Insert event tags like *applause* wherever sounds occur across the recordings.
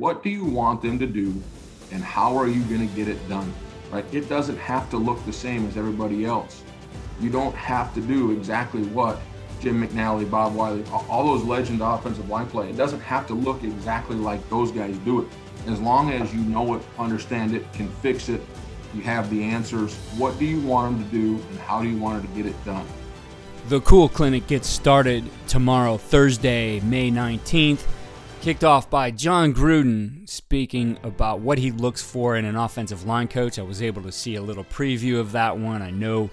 What do you want them to do and how are you going to get it done right? It doesn't have to look the same as everybody else. You don't have to do exactly what jim mcnally bob Wylie, all those legend offensive line play. It doesn't have to look exactly like those guys do it. As long as you know it understand it can fix it you have the answers what do you want them to do and how do you want them to get it done? The cool clinic gets started tomorrow thursday may 19th Kicked off by Jon Gruden speaking about what he looks for in an offensive line coach. I was able to see a little preview of that one. I know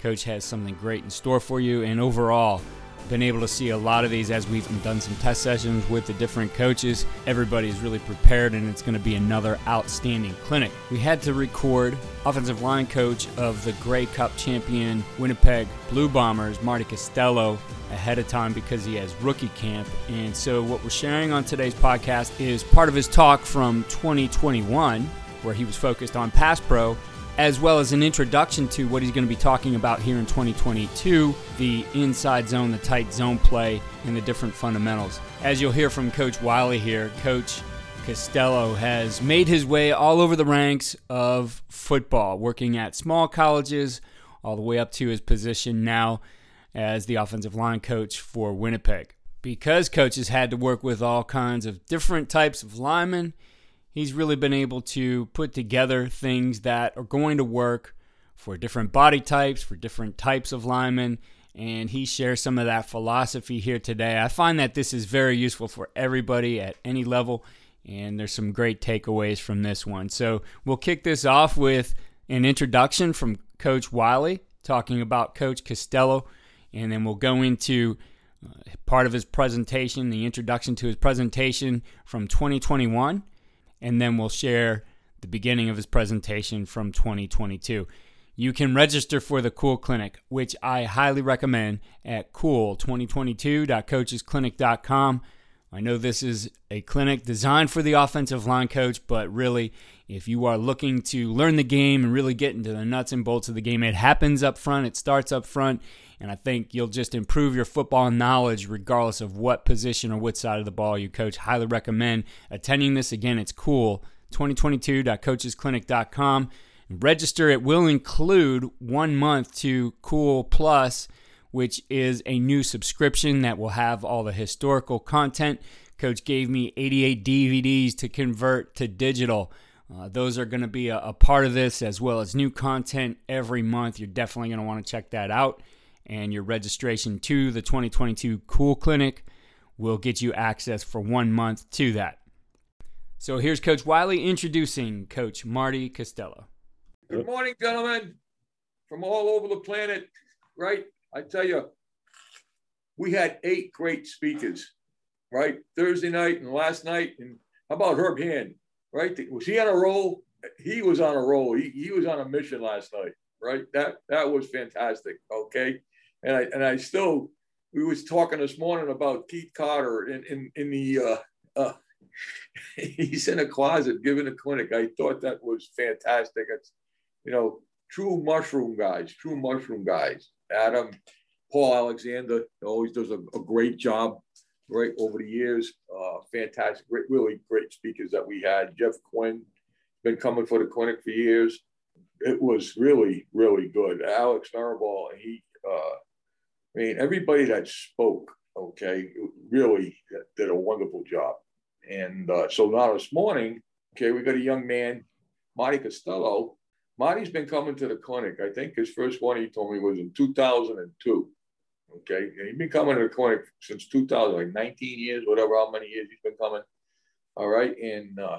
Coach has something great in store for you. And overall, been able to see a lot of these as we've done some test sessions with the different coaches. Everybody's really prepared, and it's going to be another outstanding clinic. We had to record offensive line coach of the Grey Cup champion Winnipeg Blue Bombers, Marty Costello, ahead of time because he has rookie camp. And so, what we're sharing on today's podcast is part of his talk from 2021, where he was focused on pass pro as well as an introduction to what he's going to be talking about here in 2022 the inside zone, the tight zone play, and the different fundamentals. As you'll hear from Coach Wylie here, Coach Costello has made his way all over the ranks of football, working at small colleges all the way up to his position now as the offensive line coach for Winnipeg. Because coaches had to work with all kinds of different types of linemen, he's really been able to put together things that are going to work for different body types, for different types of linemen, and he shares some of that philosophy here today. I find that this is very useful for everybody at any level, and there's some great takeaways from this one. So we'll kick this off with an introduction from Coach Wylie talking about Coach Costello, and then we'll go into uh, part of his presentation, the introduction to his presentation from 2021 and then we'll share the beginning of his presentation from 2022. You can register for the Cool Clinic, which I highly recommend at cool2022.coachesclinic.com. I know this is a clinic designed for the offensive line coach, but really, if you are looking to learn the game and really get into the nuts and bolts of the game, it happens up front, it starts up front, and I think you'll just improve your football knowledge regardless of what position or what side of the ball you coach. Highly recommend attending this. Again, it's cool. 2022.coachesclinic.com. Register. It will include one month to Cool Plus, which is a new subscription that will have all the historical content. Coach gave me 88 DVDs to convert to digital. Uh, those are going to be a, a part of this as well as new content every month. You're definitely going to want to check that out and your registration to the 2022 Cool Clinic will get you access for one month to that. So here's Coach Wylie introducing Coach Marty Costello. Good morning, gentlemen, from all over the planet. Right? I tell you, we had eight great speakers, right? Thursday night and last night. And how about Herb Hand? Right? Was he on a roll? He was on a roll. He, he was on a mission last night, right? That that was fantastic. Okay and I and I still we was talking this morning about Keith Carter in in, in the uh, uh, *laughs* he's in a closet giving a clinic. I thought that was fantastic. It's you know true mushroom guys, true mushroom guys. Adam, Paul Alexander always does a, a great job right over the years. Uh, fantastic, great, really great speakers that we had. Jeff Quinn been coming for the clinic for years. It was really, really good. Alex Mirabal, he uh, I mean, everybody that spoke, okay, really did a wonderful job. And uh, so now this morning, okay, we got a young man, Marty Costello. Marty's been coming to the clinic. I think his first one he told me was in 2002. Okay, and he's been coming to the clinic since 2000, like 19 years, whatever, how many years he's been coming. All right. And uh,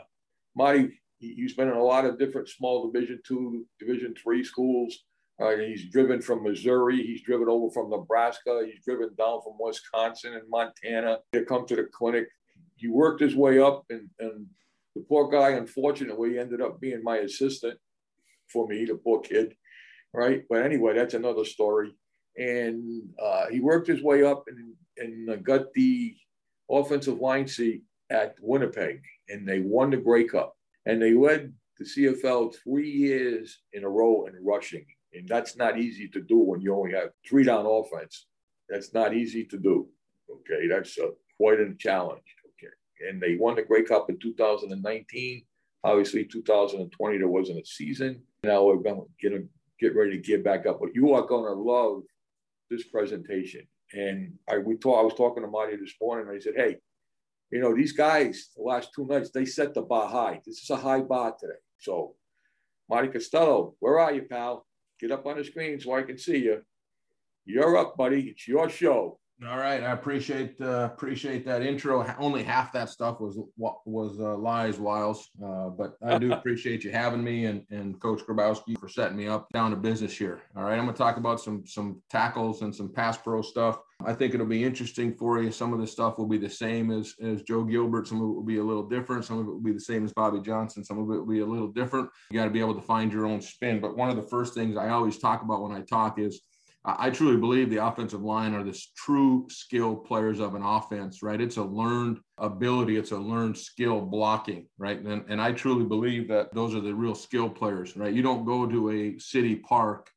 Marty, he's been in a lot of different small Division two, Division three schools. Uh, he's driven from Missouri. He's driven over from Nebraska. He's driven down from Wisconsin and Montana to come to the clinic. He worked his way up, and, and the poor guy, unfortunately, ended up being my assistant for me, the poor kid, right? But anyway, that's another story. And uh, he worked his way up and, and got the offensive line seat at Winnipeg, and they won the Grey Cup. And they led the CFL three years in a row in rushing. And that's not easy to do when you only have three down offense. That's not easy to do. Okay. That's a, quite a challenge. Okay. And they won the Grey Cup in 2019. Obviously, 2020, there wasn't a season. Now we're going to get ready to get back up. But you are going to love this presentation. And I, we talk, I was talking to Marty this morning, and I said, hey, you know, these guys, the last two nights, they set the bar high. This is a high bar today. So, Marty Costello, where are you, pal? Get up on the screen so I can see you. You're up, buddy. It's your show. All right, I appreciate uh, appreciate that intro. Only half that stuff was was uh, lies, Wiles, uh, but I do *laughs* appreciate you having me and, and Coach Grabowski for setting me up down to business here. All right, I'm going to talk about some some tackles and some pass pro stuff. I think it'll be interesting for you. Some of the stuff will be the same as as Joe Gilbert. Some of it will be a little different. Some of it will be the same as Bobby Johnson. Some of it will be a little different. You got to be able to find your own spin. But one of the first things I always talk about when I talk is I truly believe the offensive line are this true skill players of an offense, right? It's a learned ability, it's a learned skill blocking, right? And, and I truly believe that those are the real skill players, right? You don't go to a city park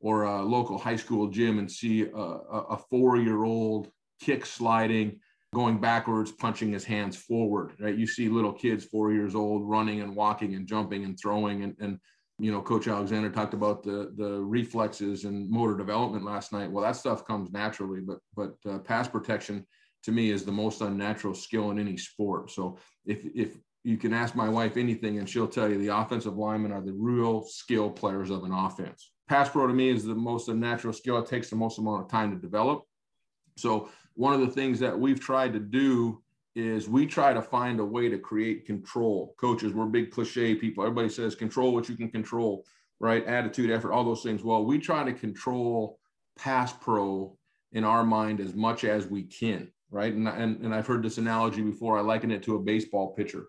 or a local high school gym and see a, a four year old kick sliding, going backwards, punching his hands forward, right? You see little kids, four years old, running and walking and jumping and throwing and, and you know, Coach Alexander talked about the the reflexes and motor development last night. Well, that stuff comes naturally, but but uh, pass protection to me is the most unnatural skill in any sport. So if if you can ask my wife anything, and she'll tell you the offensive linemen are the real skill players of an offense. Pass pro to me is the most unnatural skill. It takes the most amount of time to develop. So one of the things that we've tried to do is we try to find a way to create control. Coaches, we're big cliche people. Everybody says control what you can control, right? Attitude, effort, all those things. Well, we try to control pass pro in our mind as much as we can, right? And, and, and I've heard this analogy before. I liken it to a baseball pitcher.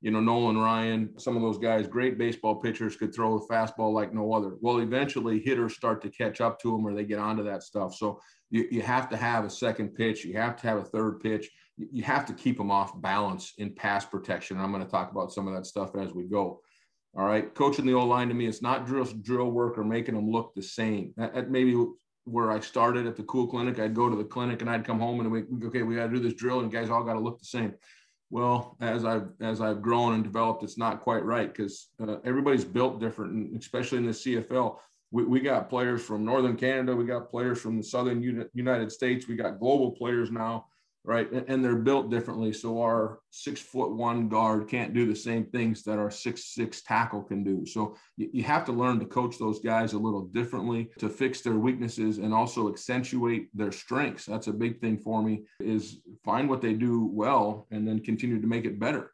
You know, Nolan Ryan, some of those guys, great baseball pitchers, could throw a fastball like no other. Well, eventually hitters start to catch up to them or they get onto that stuff. So you, you have to have a second pitch, you have to have a third pitch you have to keep them off balance in pass protection. I'm going to talk about some of that stuff as we go. All right, coaching the O line to me, it's not drill drill work or making them look the same. At maybe where I started at the cool clinic, I'd go to the clinic and I'd come home and we okay, we got to do this drill, and guys all got to look the same. Well, as I've as I've grown and developed, it's not quite right because uh, everybody's built different, and especially in the CFL. We, we got players from Northern Canada, we got players from the Southern United States, we got global players now right? And they're built differently. So our six foot one guard can't do the same things that our six six tackle can do. So you have to learn to coach those guys a little differently to fix their weaknesses and also accentuate their strengths. That's a big thing for me is find what they do well and then continue to make it better.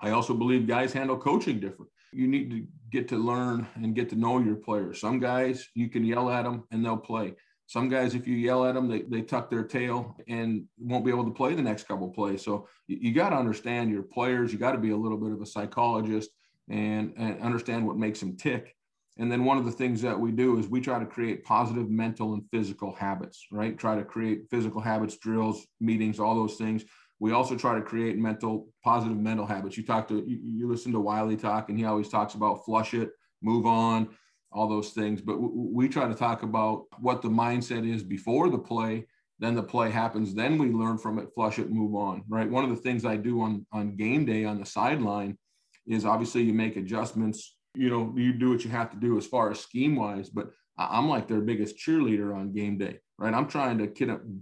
I also believe guys handle coaching different. You need to get to learn and get to know your players. Some guys you can yell at them and they'll play some guys, if you yell at them, they, they tuck their tail and won't be able to play the next couple plays. So you, you got to understand your players. You got to be a little bit of a psychologist and, and understand what makes them tick. And then one of the things that we do is we try to create positive mental and physical habits, right? Try to create physical habits, drills, meetings, all those things. We also try to create mental, positive mental habits. You talk to, you, you listen to Wylie talk, and he always talks about flush it, move on, all those things. But we try to talk about what the mindset is before the play. Then the play happens. Then we learn from it, flush it, move on. Right. One of the things I do on on game day on the sideline is obviously you make adjustments. You know, you do what you have to do as far as scheme wise. But I'm like their biggest cheerleader on game day. Right. I'm trying to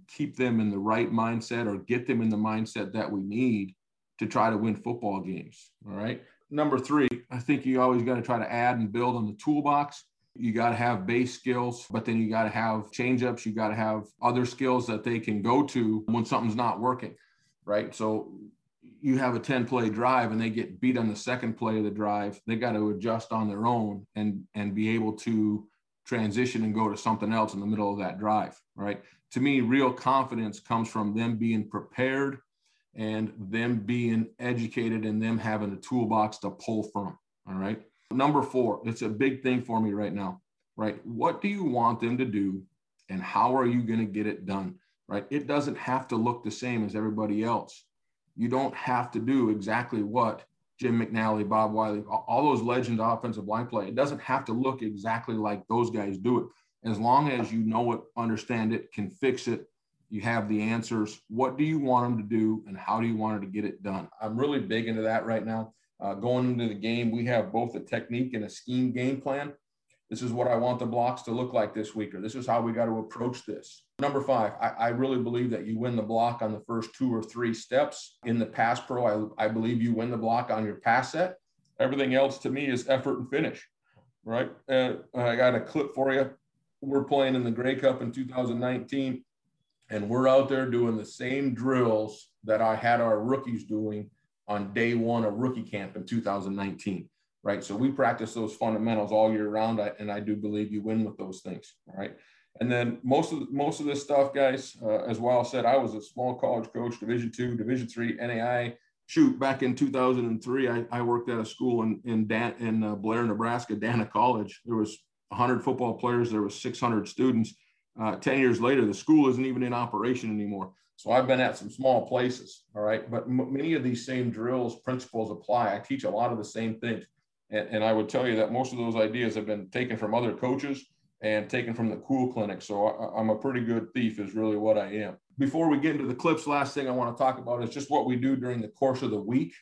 keep them in the right mindset or get them in the mindset that we need to try to win football games. All right number three, I think you always got to try to add and build on the toolbox. You got to have base skills, but then you got to have change ups. You got to have other skills that they can go to when something's not working, right? So you have a 10 play drive and they get beat on the second play of the drive, they got to adjust on their own and and be able to transition and go to something else in the middle of that drive, right? To me, real confidence comes from them being prepared and them being educated and them having a toolbox to pull from. All right. Number four, it's a big thing for me right now, right? What do you want them to do and how are you going to get it done, right? It doesn't have to look the same as everybody else. You don't have to do exactly what Jim McNally, Bob Wylie, all those legends offensive line play. It doesn't have to look exactly like those guys do it. As long as you know it, understand it, can fix it, you have the answers. What do you want them to do, and how do you want them to get it done? I'm really big into that right now. Uh, going into the game, we have both a technique and a scheme game plan. This is what I want the blocks to look like this week, or this is how we got to approach this. Number five, I, I, really believe that you win the block on the first two or three steps. In the pass pro, I, I believe you win the block on your pass set. Everything else to me is effort and finish, right? Uh, I got a clip for you. We're playing in the Grey Cup in 2019, and we're out there doing the same drills that I had our rookies doing on day one of rookie camp in 2019 right? So we practice those fundamentals all year round, and I do believe you win with those things, right? And then most of most of this stuff, guys, uh, as well said, I was a small college coach, Division two, Division three, NAI. Shoot, back in 2003, I, I worked at a school in in, Dan, in uh, Blair, Nebraska, Dana College. There was 100 football players. There was 600 students. Uh, 10 years later, the school isn't even in operation anymore. So I've been at some small places, all right. But m- many of these same drills, principles apply. I teach a lot of the same things. And, and I would tell you that most of those ideas have been taken from other coaches and taken from the cool clinic. So I, am a pretty good thief, is really what I am. Before we get into the clips, last thing I want to talk about is just what we do during the course of the week.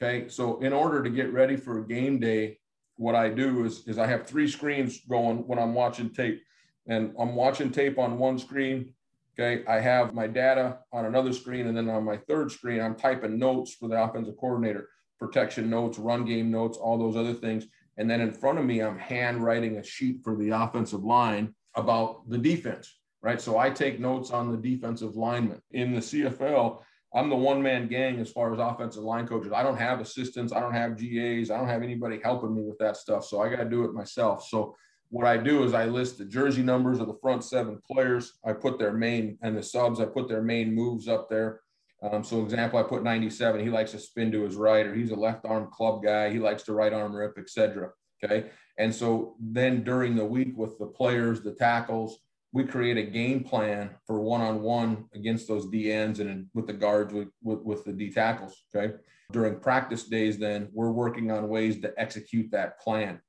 Okay. So in order to get ready for a game day, what I do is, is I have three screens going when I'm watching tape. And I'm watching tape on one screen. Okay. I have my data on another screen. And then on my third screen, I'm typing notes for the offensive coordinator protection notes, run game notes, all those other things. And then in front of me, I'm handwriting a sheet for the offensive line about the defense, right? So I take notes on the defensive lineman. In the CFL, I'm the one man gang as far as offensive line coaches. I don't have assistants, I don't have GAs, I don't have anybody helping me with that stuff. So I got to do it myself. So what I do is I list the jersey numbers of the front seven players. I put their main and the subs, I put their main moves up there. Um, so example, I put 97. He likes to spin to his right, or he's a left arm club guy. He likes to right arm rip, etc. Okay. And so then during the week with the players, the tackles, we create a game plan for one-on-one against those DNs and with the guards with, with, with the D tackles. Okay. During practice days, then we're working on ways to execute that plan.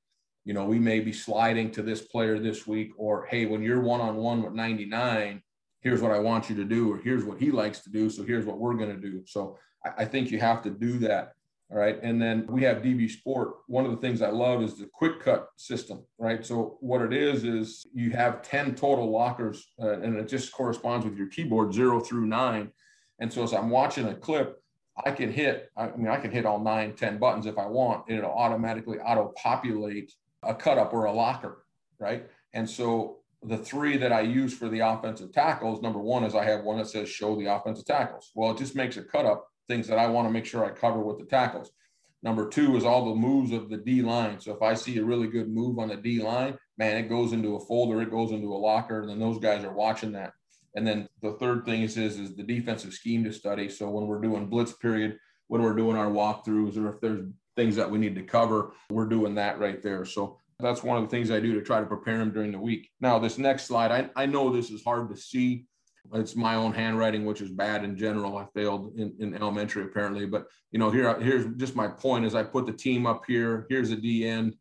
You know, we may be sliding to this player this week, or hey, when you're one-on-one with 99, here's what I want you to do, or here's what he likes to do. So here's what we're going to do. So I, I think you have to do that. All right. And then we have DVSport. One of the things I love is the quick cut system, right? So what it is, is you have 10 total lockers uh, and it just corresponds with your keyboard zero through nine. And so as I'm watching a clip, I can hit, I mean, I can hit all nine, 10 buttons if I want, and it'll automatically auto populate a cut up or a locker, right? And so the three that I use for the offensive tackles, number one is I have one that says show the offensive tackles. Well, it just makes a cut up things that I want to make sure I cover with the tackles. Number two is all the moves of the D line. So if I see a really good move on the D line, man, it goes into a folder, it goes into a locker, and then those guys are watching that. And then the third thing is, is, is the defensive scheme to study. So when we're doing blitz period, when we're doing our walkthroughs, or if there's things that we need to cover, we're doing that right there. So that's one of the things I do to try to prepare them during the week. Now, this next slide, I, I know this is hard to see. It's my own handwriting, which is bad in general. I failed in, in elementary apparently, but you know, here here's just my point is I put the team up here. Here's a DN.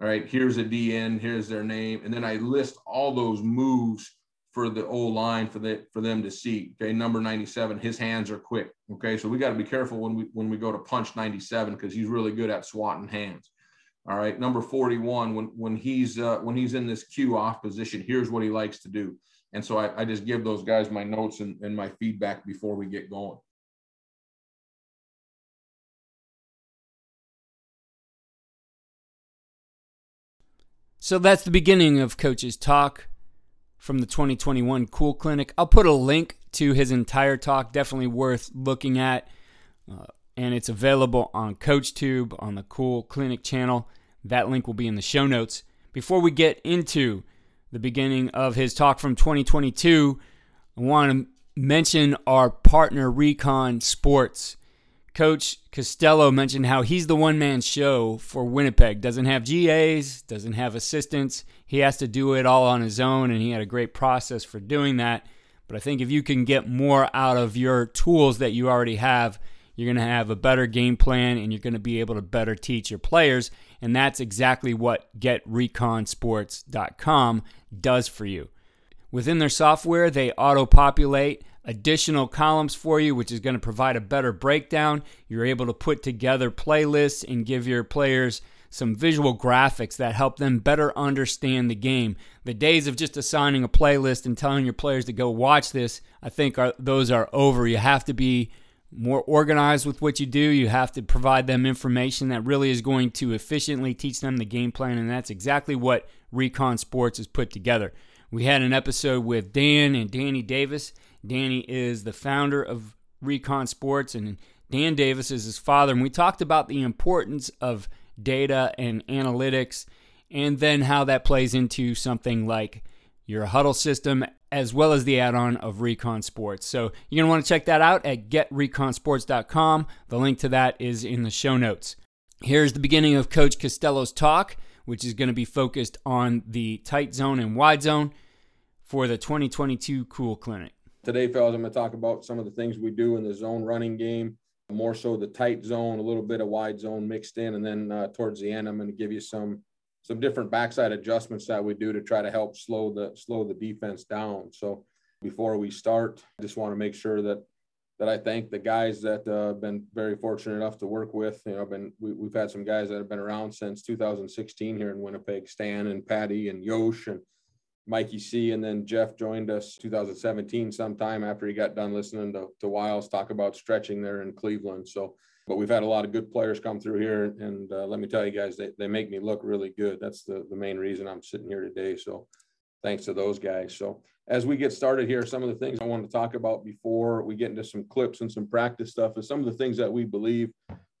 All right, here's a DN. Here's their name, and then I list all those moves for the O line for the for them to see. Okay, number 97, his hands are quick. Okay, so we got to be careful when we when we go to punch 97 because he's really good at swatting hands. All right, number 41, when when he's uh, when he's in this cue off position, here's what he likes to do. And so I, I just give those guys my notes and, and my feedback before we get going. So that's the beginning of Coach's Talk from the 2021 Cool Clinic. I'll put a link to his entire talk, definitely worth looking at. Uh, and it's available on CoachTube on the Cool Clinic channel. That link will be in the show notes. Before we get into the beginning of his talk from 2022, I want to mention our partner Recon Sports. Coach Costello mentioned how he's the one man show for Winnipeg. Doesn't have GAs, doesn't have assistants. He has to do it all on his own, and he had a great process for doing that. But I think if you can get more out of your tools that you already have, you're going to have a better game plan and you're going to be able to better teach your players. And that's exactly what GetReconSports.com does for you. Within their software, they auto populate additional columns for you, which is going to provide a better breakdown. You're able to put together playlists and give your players some visual graphics that help them better understand the game. The days of just assigning a playlist and telling your players to go watch this, I think are, those are over. You have to be more organized with what you do. You have to provide them information that really is going to efficiently teach them the game plan, and that's exactly what Recon Sports has put together. We had an episode with Dan and Danny Davis. Danny is the founder of Recon Sports, and Dan Davis is his father. And we talked about the importance of data and analytics, and then how that plays into something like your Hudl system, as well as the add on of Recon Sports. So you're going to want to check that out at getreconsports.com. The link to that is in the show notes. Here's the beginning of Coach Costello's talk, which is going to be focused on the tight zone and wide zone for the 2022 Cool Clinic. Today, fellas, I'm going to talk about some of the things we do in the zone running game more so the tight zone, a little bit of wide zone mixed in, and then uh, towards the end, I'm going to give you some some different backside adjustments that we do to try to help slow the slow the defense down. So before we start, I just want to make sure that that I thank the guys that uh, have been very fortunate enough to work with. You know, been we, have had some guys that have been around since 2016 here in Winnipeg, Stan and Patty and Yosh and Mikey C. And then Jeff joined us 2017 sometime after he got done listening to, to Wiles talk about stretching there in Cleveland. So, but we've had a lot of good players come through here. And uh, let me tell you guys, they, they make me look really good. That's the, the main reason I'm sitting here today. So thanks to those guys. So as we get started here, some of the things I want to talk about before we get into some clips and some practice stuff is some of the things that we believe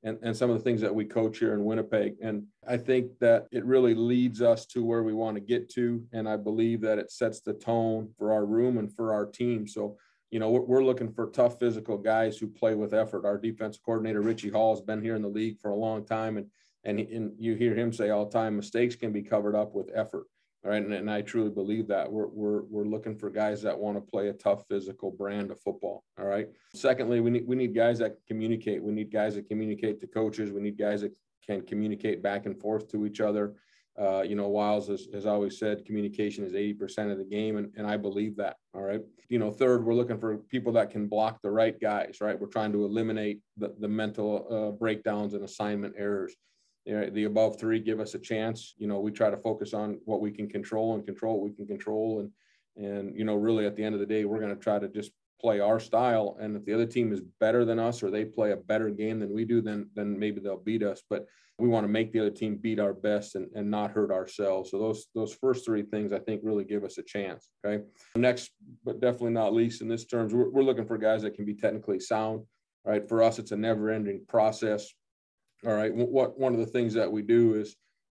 and, and some of the things that we coach here in Winnipeg. And I think that it really leads us to where we want to get to. And I believe that it sets the tone for our room and for our team. So, you know, we're, looking for tough physical guys who play with effort. Our defensive coordinator, Richie Hall, has been here in the league for a long time. And, and, and you hear him say all the time mistakes can be covered up with effort. Right. And, and I truly believe that we're, we're, we're looking for guys that want to play a tough physical brand of football. All right. Secondly, we need, we need guys that communicate. We need guys that communicate to coaches. We need guys that can communicate back and forth to each other. Uh, you know, Wiles has, has, always said communication is 80% of the game, and, and I believe that. All right. You know, third, we're looking for people that can block the right guys, right? We're trying to eliminate the, the mental uh, breakdowns and assignment errors you know, the above three give us a chance. You know, we try to focus on what we can control and control what we can control. And, and, you know, really at the end of the day, we're going to try to just play our style. And if the other team is better than us or they play a better game than we do, then, then maybe they'll beat us. But we want to make the other team beat our best and, and not hurt ourselves. So those, those first three things I think really give us a chance. Okay. Next, but definitely not least in this terms, we're, we're looking for guys that can be technically sound. Right. For us, it's a never ending process all right. What one of the things that we do is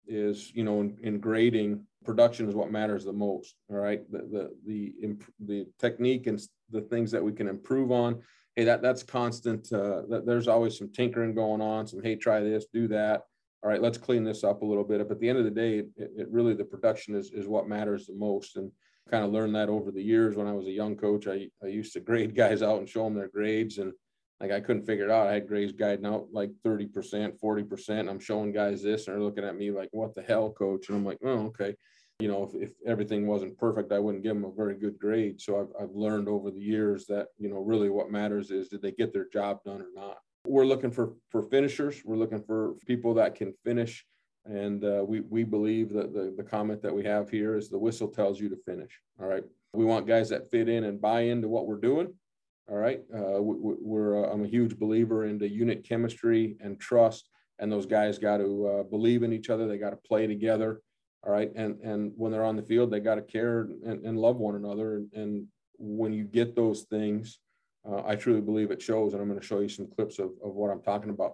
is you know in, in grading production is what matters the most. All right. The the the the technique and the things that we can improve on. Hey, that that's constant. Uh, that there's always some tinkering going on. Some hey, try this, do that. All right, let's clean this up a little bit. But at the end of the day, it, it really the production is is what matters the most. And kind of learned that over the years when I was a young coach. I, I used to grade *laughs* guys out and show them their grades and like I couldn't figure it out. I had grades guiding out like 30%, 40%. I'm showing guys this and they're looking at me like, what the hell, coach? And I'm like, oh, okay. You know, if, if everything wasn't perfect, I wouldn't give them a very good grade. So I've, I've learned over the years that, you know, really what matters is did they get their job done or not? We're looking for, for finishers. We're looking for people that can finish. And uh, we, we believe that the, the comment that we have here is the whistle tells you to finish. All right. We want guys that fit in and buy into what we're doing all right. Uh, we, are uh, I'm a huge believer into unit chemistry and trust. And those guys got to uh, believe in each other. They got to play together. All right. And, and when they're on the field, they got to care and, and love one another. And, and when you get those things, uh, I truly believe it shows, and I'm going to show you some clips of, of what I'm talking about.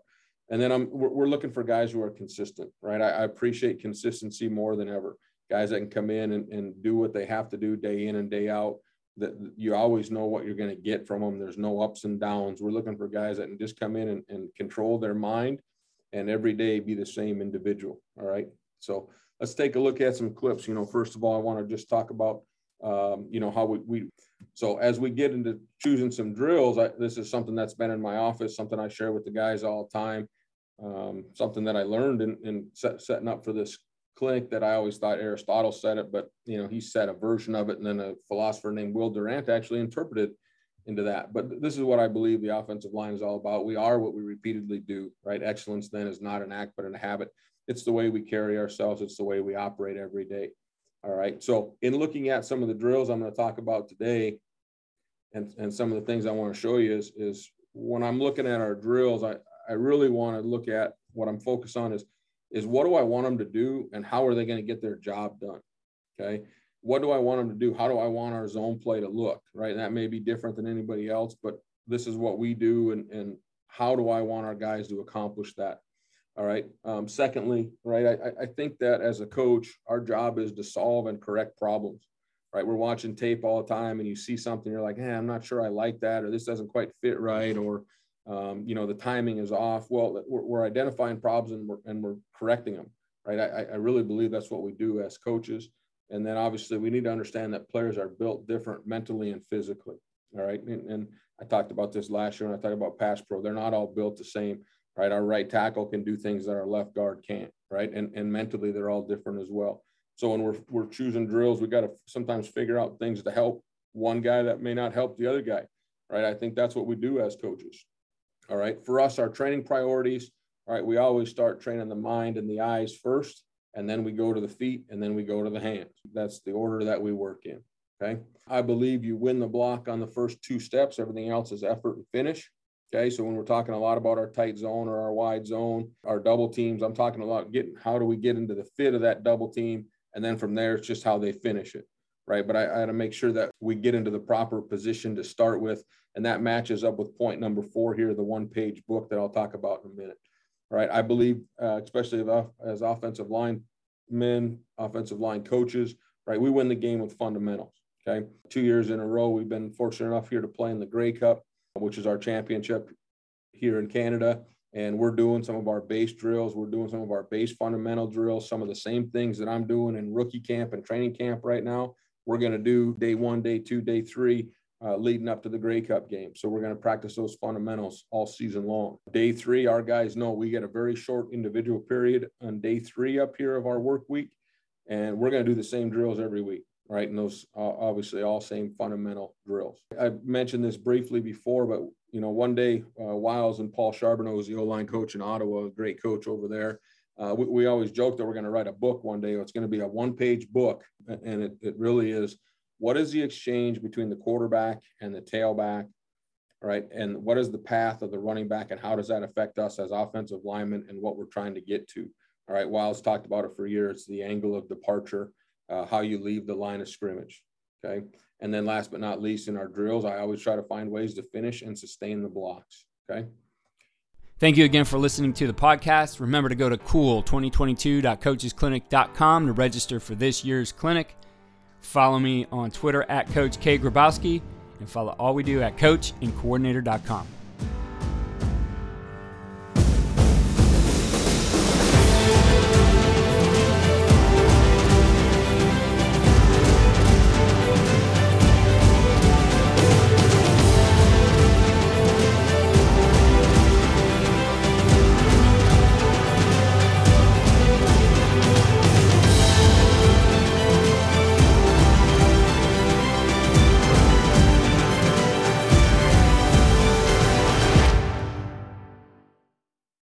And then I'm we're, we're looking for guys who are consistent, right? I, I, appreciate consistency more than ever. Guys that can come in and, and do what they have to do day in and day out. That you always know what you're going to get from them. There's no ups and downs. We're looking for guys that can just come in and, and control their mind and every day be the same individual. All right. So let's take a look at some clips. You know, first of all, I want to just talk about um, you know how we, we so as we get into choosing some drills I, this is something that's been in my office something i share with the guys all the time um, something that i learned in, in set, setting up for this clinic that i always thought aristotle said it but you know he said a version of it and then a philosopher named will durant actually interpreted into that. But this is what i believe the offensive line is all about. We are what we repeatedly do right? Excellence then is not an act but a habit it's the way we carry ourselves it's the way we operate every day all right. So in looking at some of the drills I'm going to talk about today, and, and some of the things I want to show you is, is when I'm looking at our drills, I, I really want to look at what I'm focused on is, is what do I want them to do and how are they going to get their job done? Okay. What do I want them to do? How do I want our zone play to look? Right. that may be different than anybody else, but this is what we do. And, and how do I want our guys to accomplish that? All right. Um, secondly, right, I, I think that as a coach, our job is to solve and correct problems. Right. We're watching tape all the time and you see something, you're like, hey, I'm not sure I like that, or this doesn't quite fit right, or um, you know, the timing is off. Well, we're, we're identifying problems and we're, and we're correcting them. Right. I, I really believe that's what we do as coaches. And then obviously we need to understand that players are built different mentally and physically. All right. And, and I talked about this last year when I talked about pass pro. They're not all built the same right? Our right tackle can do things that our left guard can't, right? And, and mentally, they're all different as well. So when we're, we're choosing drills, we got to sometimes figure out things to help one guy that may not help the other guy, right? I think that's what we do as coaches. All right. For us, our training priorities, all right, we always start training the mind and the eyes first, and then we go to the feet, and then we go to the hands. That's the order that we work in. Okay. I believe you win the block on the first two steps. Everything else is effort and finish. Okay, so when we're talking a lot about our tight zone or our wide zone, our double teams, I'm talking a lot getting how do we get into the fit of that double team, and then from there it's just how they finish it, right? But I, I got to make sure that we get into the proper position to start with, and that matches up with point number four here, the one-page book that I'll talk about in a minute. right? I believe, uh, especially as offensive line men, offensive line coaches, right? We win the game with fundamentals. Okay, two years in a row, we've been fortunate enough here to play in the Grey Cup which is our championship here in Canada. And we're doing some of our base drills. We're doing some of our base fundamental drills, some of the same things that I'm doing in rookie camp and training camp right now. We're going to do day one, day two, day three, uh, leading up to the Grey Cup game. So we're going to practice those fundamentals all season long. Day three, our guys know we get a very short individual period on day three up here of our work week. And we're going to do the same drills every week right? And those obviously all same fundamental drills. I mentioned this briefly before, but you know, one day uh, Wiles and Paul Charbonneau was the O-line coach in Ottawa, great coach over there. Uh, we, we, always joke that we're going to write a book one day. It's going to be a one-page book, and it, it really is. What is the exchange between the quarterback and the tailback, right? And what is the path of the running back, and how does that affect us as offensive linemen and what we're trying to get to? All right, Wiles talked about it for years. The angle of departure uh, how you leave the line of scrimmage. Okay. And then last but not least, in our drills, I always try to find ways to finish and sustain the blocks. Okay. Thank you again for listening to the podcast. Remember to go to cool2022.coachesclinic.com to register for this year's clinic. Follow me on Twitter at Coach K. Grabowski and follow all we do at coachandcoordinator.com.